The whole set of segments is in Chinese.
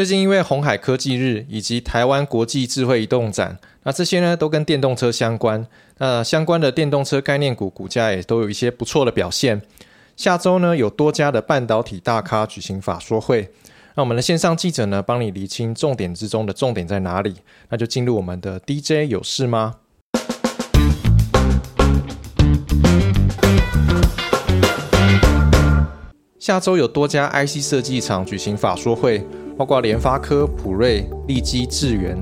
最近因为红海科技日以及台湾国际智慧移动展，那这些呢都跟电动车相关。那相关的电动车概念股股价也都有一些不错的表现。下周呢有多家的半导体大咖举行法说会，那我们的线上记者呢帮你理清重点之中的重点在哪里？那就进入我们的 DJ 有事吗？下周有多家 IC 设计厂举行法说会。包括联发科、普瑞、利基、智源。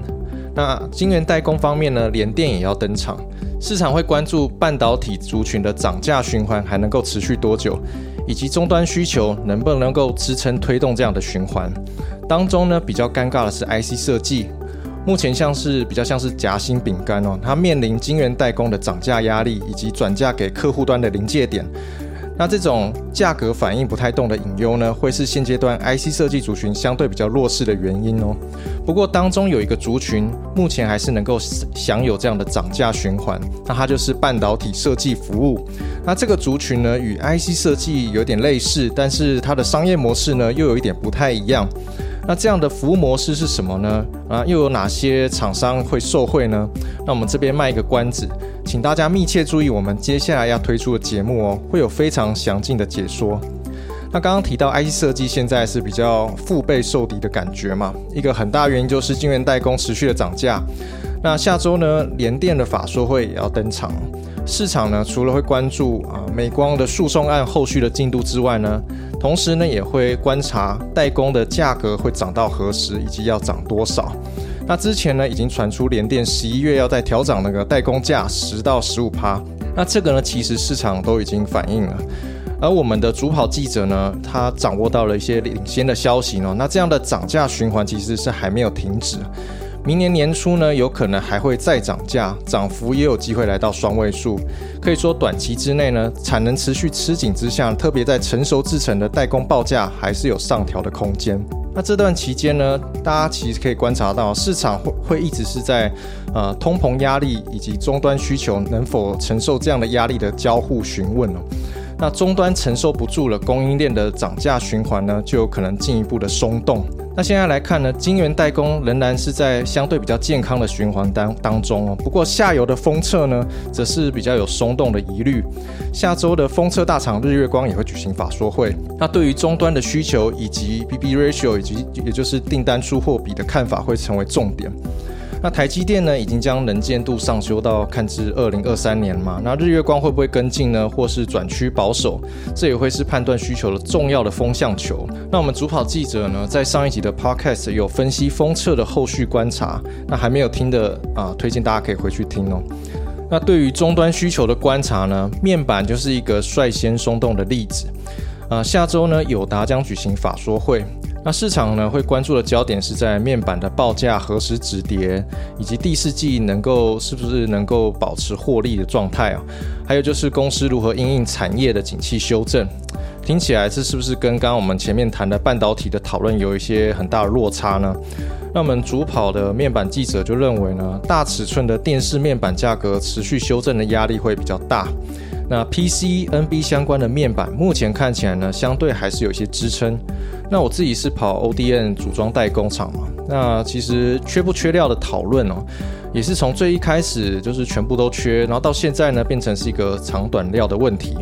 那晶圆代工方面呢？联电也要登场。市场会关注半导体族群的涨价循环还能够持续多久，以及终端需求能不能够支撑推动这样的循环。当中呢，比较尴尬的是 IC 设计，目前像是比较像是夹心饼干哦，它面临晶圆代工的涨价压力，以及转嫁给客户端的临界点。那这种价格反应不太动的隐忧呢，会是现阶段 IC 设计族群相对比较弱势的原因哦。不过当中有一个族群，目前还是能够享有这样的涨价循环，那它就是半导体设计服务。那这个族群呢，与 IC 设计有点类似，但是它的商业模式呢，又有一点不太一样。那这样的服务模式是什么呢？啊，又有哪些厂商会受惠呢？那我们这边卖一个关子，请大家密切注意我们接下来要推出的节目哦，会有非常详尽的解说。那刚刚提到 IC 设计现在是比较腹背受敌的感觉嘛，一个很大原因就是晶圆代工持续的涨价。那下周呢，联电的法说会也要登场。市场呢，除了会关注啊美光的诉讼案后续的进度之外呢，同时呢也会观察代工的价格会涨到何时，以及要涨多少。那之前呢已经传出联电十一月要再调涨那个代工价十到十五趴，那这个呢其实市场都已经反映了。而我们的主跑记者呢，他掌握到了一些领先的消息呢，那这样的涨价循环其实是还没有停止。明年年初呢，有可能还会再涨价，涨幅也有机会来到双位数。可以说，短期之内呢，产能持续吃紧之下，特别在成熟制成的代工报价还是有上调的空间。那这段期间呢，大家其实可以观察到，市场会会一直是在呃通膨压力以及终端需求能否承受这样的压力的交互询问哦。那终端承受不住了，供应链的涨价循环呢，就有可能进一步的松动。那现在来看呢，晶圆代工仍然是在相对比较健康的循环当当中哦。不过下游的封测呢，则是比较有松动的疑虑。下周的封测大厂日月光也会举行法说会。那对于终端的需求以及 BB ratio 以及也就是订单出货比的看法会成为重点。那台积电呢，已经将能见度上修到看至二零二三年嘛？那日月光会不会跟进呢？或是转趋保守？这也会是判断需求的重要的风向球。那我们主跑记者呢，在上一集的 podcast 有分析封测的后续观察，那还没有听的啊，推荐大家可以回去听哦。那对于终端需求的观察呢，面板就是一个率先松动的例子。啊，下周呢，友达将举行法说会。那市场呢会关注的焦点是在面板的报价何时止跌，以及第四季能够是不是能够保持获利的状态啊？还有就是公司如何应应产业的景气修正？听起来这是不是跟刚刚我们前面谈的半导体的讨论有一些很大的落差呢？那我们主跑的面板记者就认为呢，大尺寸的电视面板价格持续修正的压力会比较大。那 PC、NB 相关的面板目前看起来呢，相对还是有一些支撑。那我自己是跑 ODN 组装代工厂嘛，那其实缺不缺料的讨论哦，也是从最一开始就是全部都缺，然后到现在呢变成是一个长短料的问题。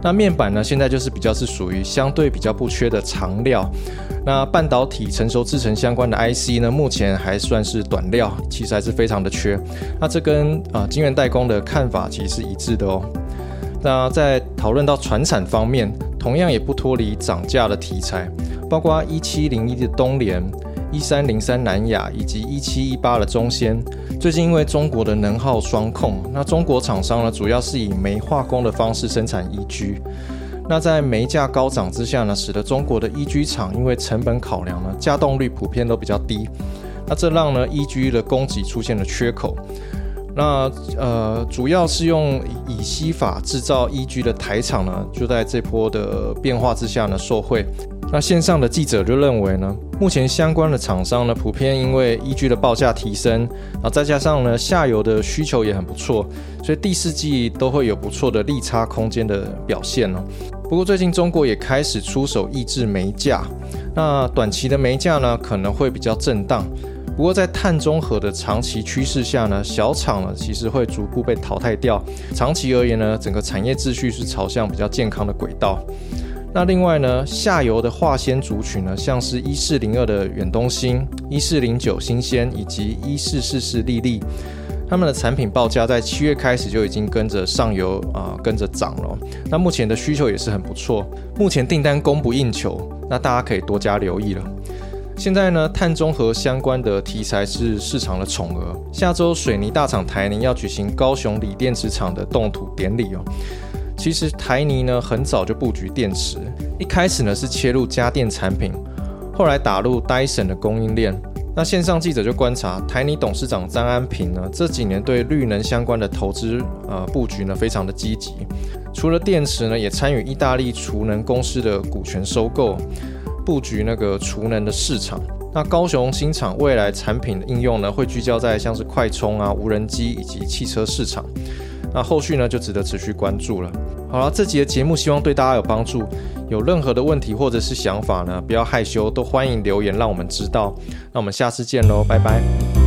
那面板呢现在就是比较是属于相对比较不缺的长料。那半导体成熟制成相关的 IC 呢，目前还算是短料，其实还是非常的缺。那这跟啊晶圆代工的看法其实是一致的哦。那在讨论到船产方面，同样也不脱离涨价的题材，包括一七零一的东联、一三零三南亚以及一七一八的中仙。最近因为中国的能耗双控，那中国厂商呢主要是以煤化工的方式生产 EG。那在煤价高涨之下呢，使得中国的 EG 厂因为成本考量呢，加动率普遍都比较低。那这让呢 EG 的供给出现了缺口。那呃，主要是用乙烯法制造 EG 的台厂呢，就在这波的变化之下呢受惠。那线上的记者就认为呢，目前相关的厂商呢，普遍因为 EG 的报价提升，然后再加上呢下游的需求也很不错，所以第四季都会有不错的利差空间的表现哦。不过最近中国也开始出手抑制煤价，那短期的煤价呢可能会比较震荡，不过在碳中和的长期趋势下呢，小厂呢其实会逐步被淘汰掉。长期而言呢，整个产业秩序是朝向比较健康的轨道。那另外呢，下游的化纤族群呢，像是一四零二的远东新、一四零九新鲜以及一四四四利利，他们的产品报价在七月开始就已经跟着上游啊跟着涨了。那目前的需求也是很不错，目前订单供不应求，那大家可以多加留意了。现在呢，碳中和相关的题材是市场的宠儿。下周水泥大厂台泥要举行高雄锂电池厂的动土典礼哦。其实台泥呢很早就布局电池，一开始呢是切入家电产品，后来打入 Dyson 的供应链。那线上记者就观察台泥董事长张安平呢这几年对绿能相关的投资呃布局呢非常的积极，除了电池呢也参与意大利储能公司的股权收购，布局那个储能的市场。那高雄新厂未来产品的应用呢会聚焦在像是快充啊、无人机以及汽车市场。那后续呢就值得持续关注了。好了，这集的节目希望对大家有帮助。有任何的问题或者是想法呢，不要害羞，都欢迎留言让我们知道。那我们下次见喽，拜拜。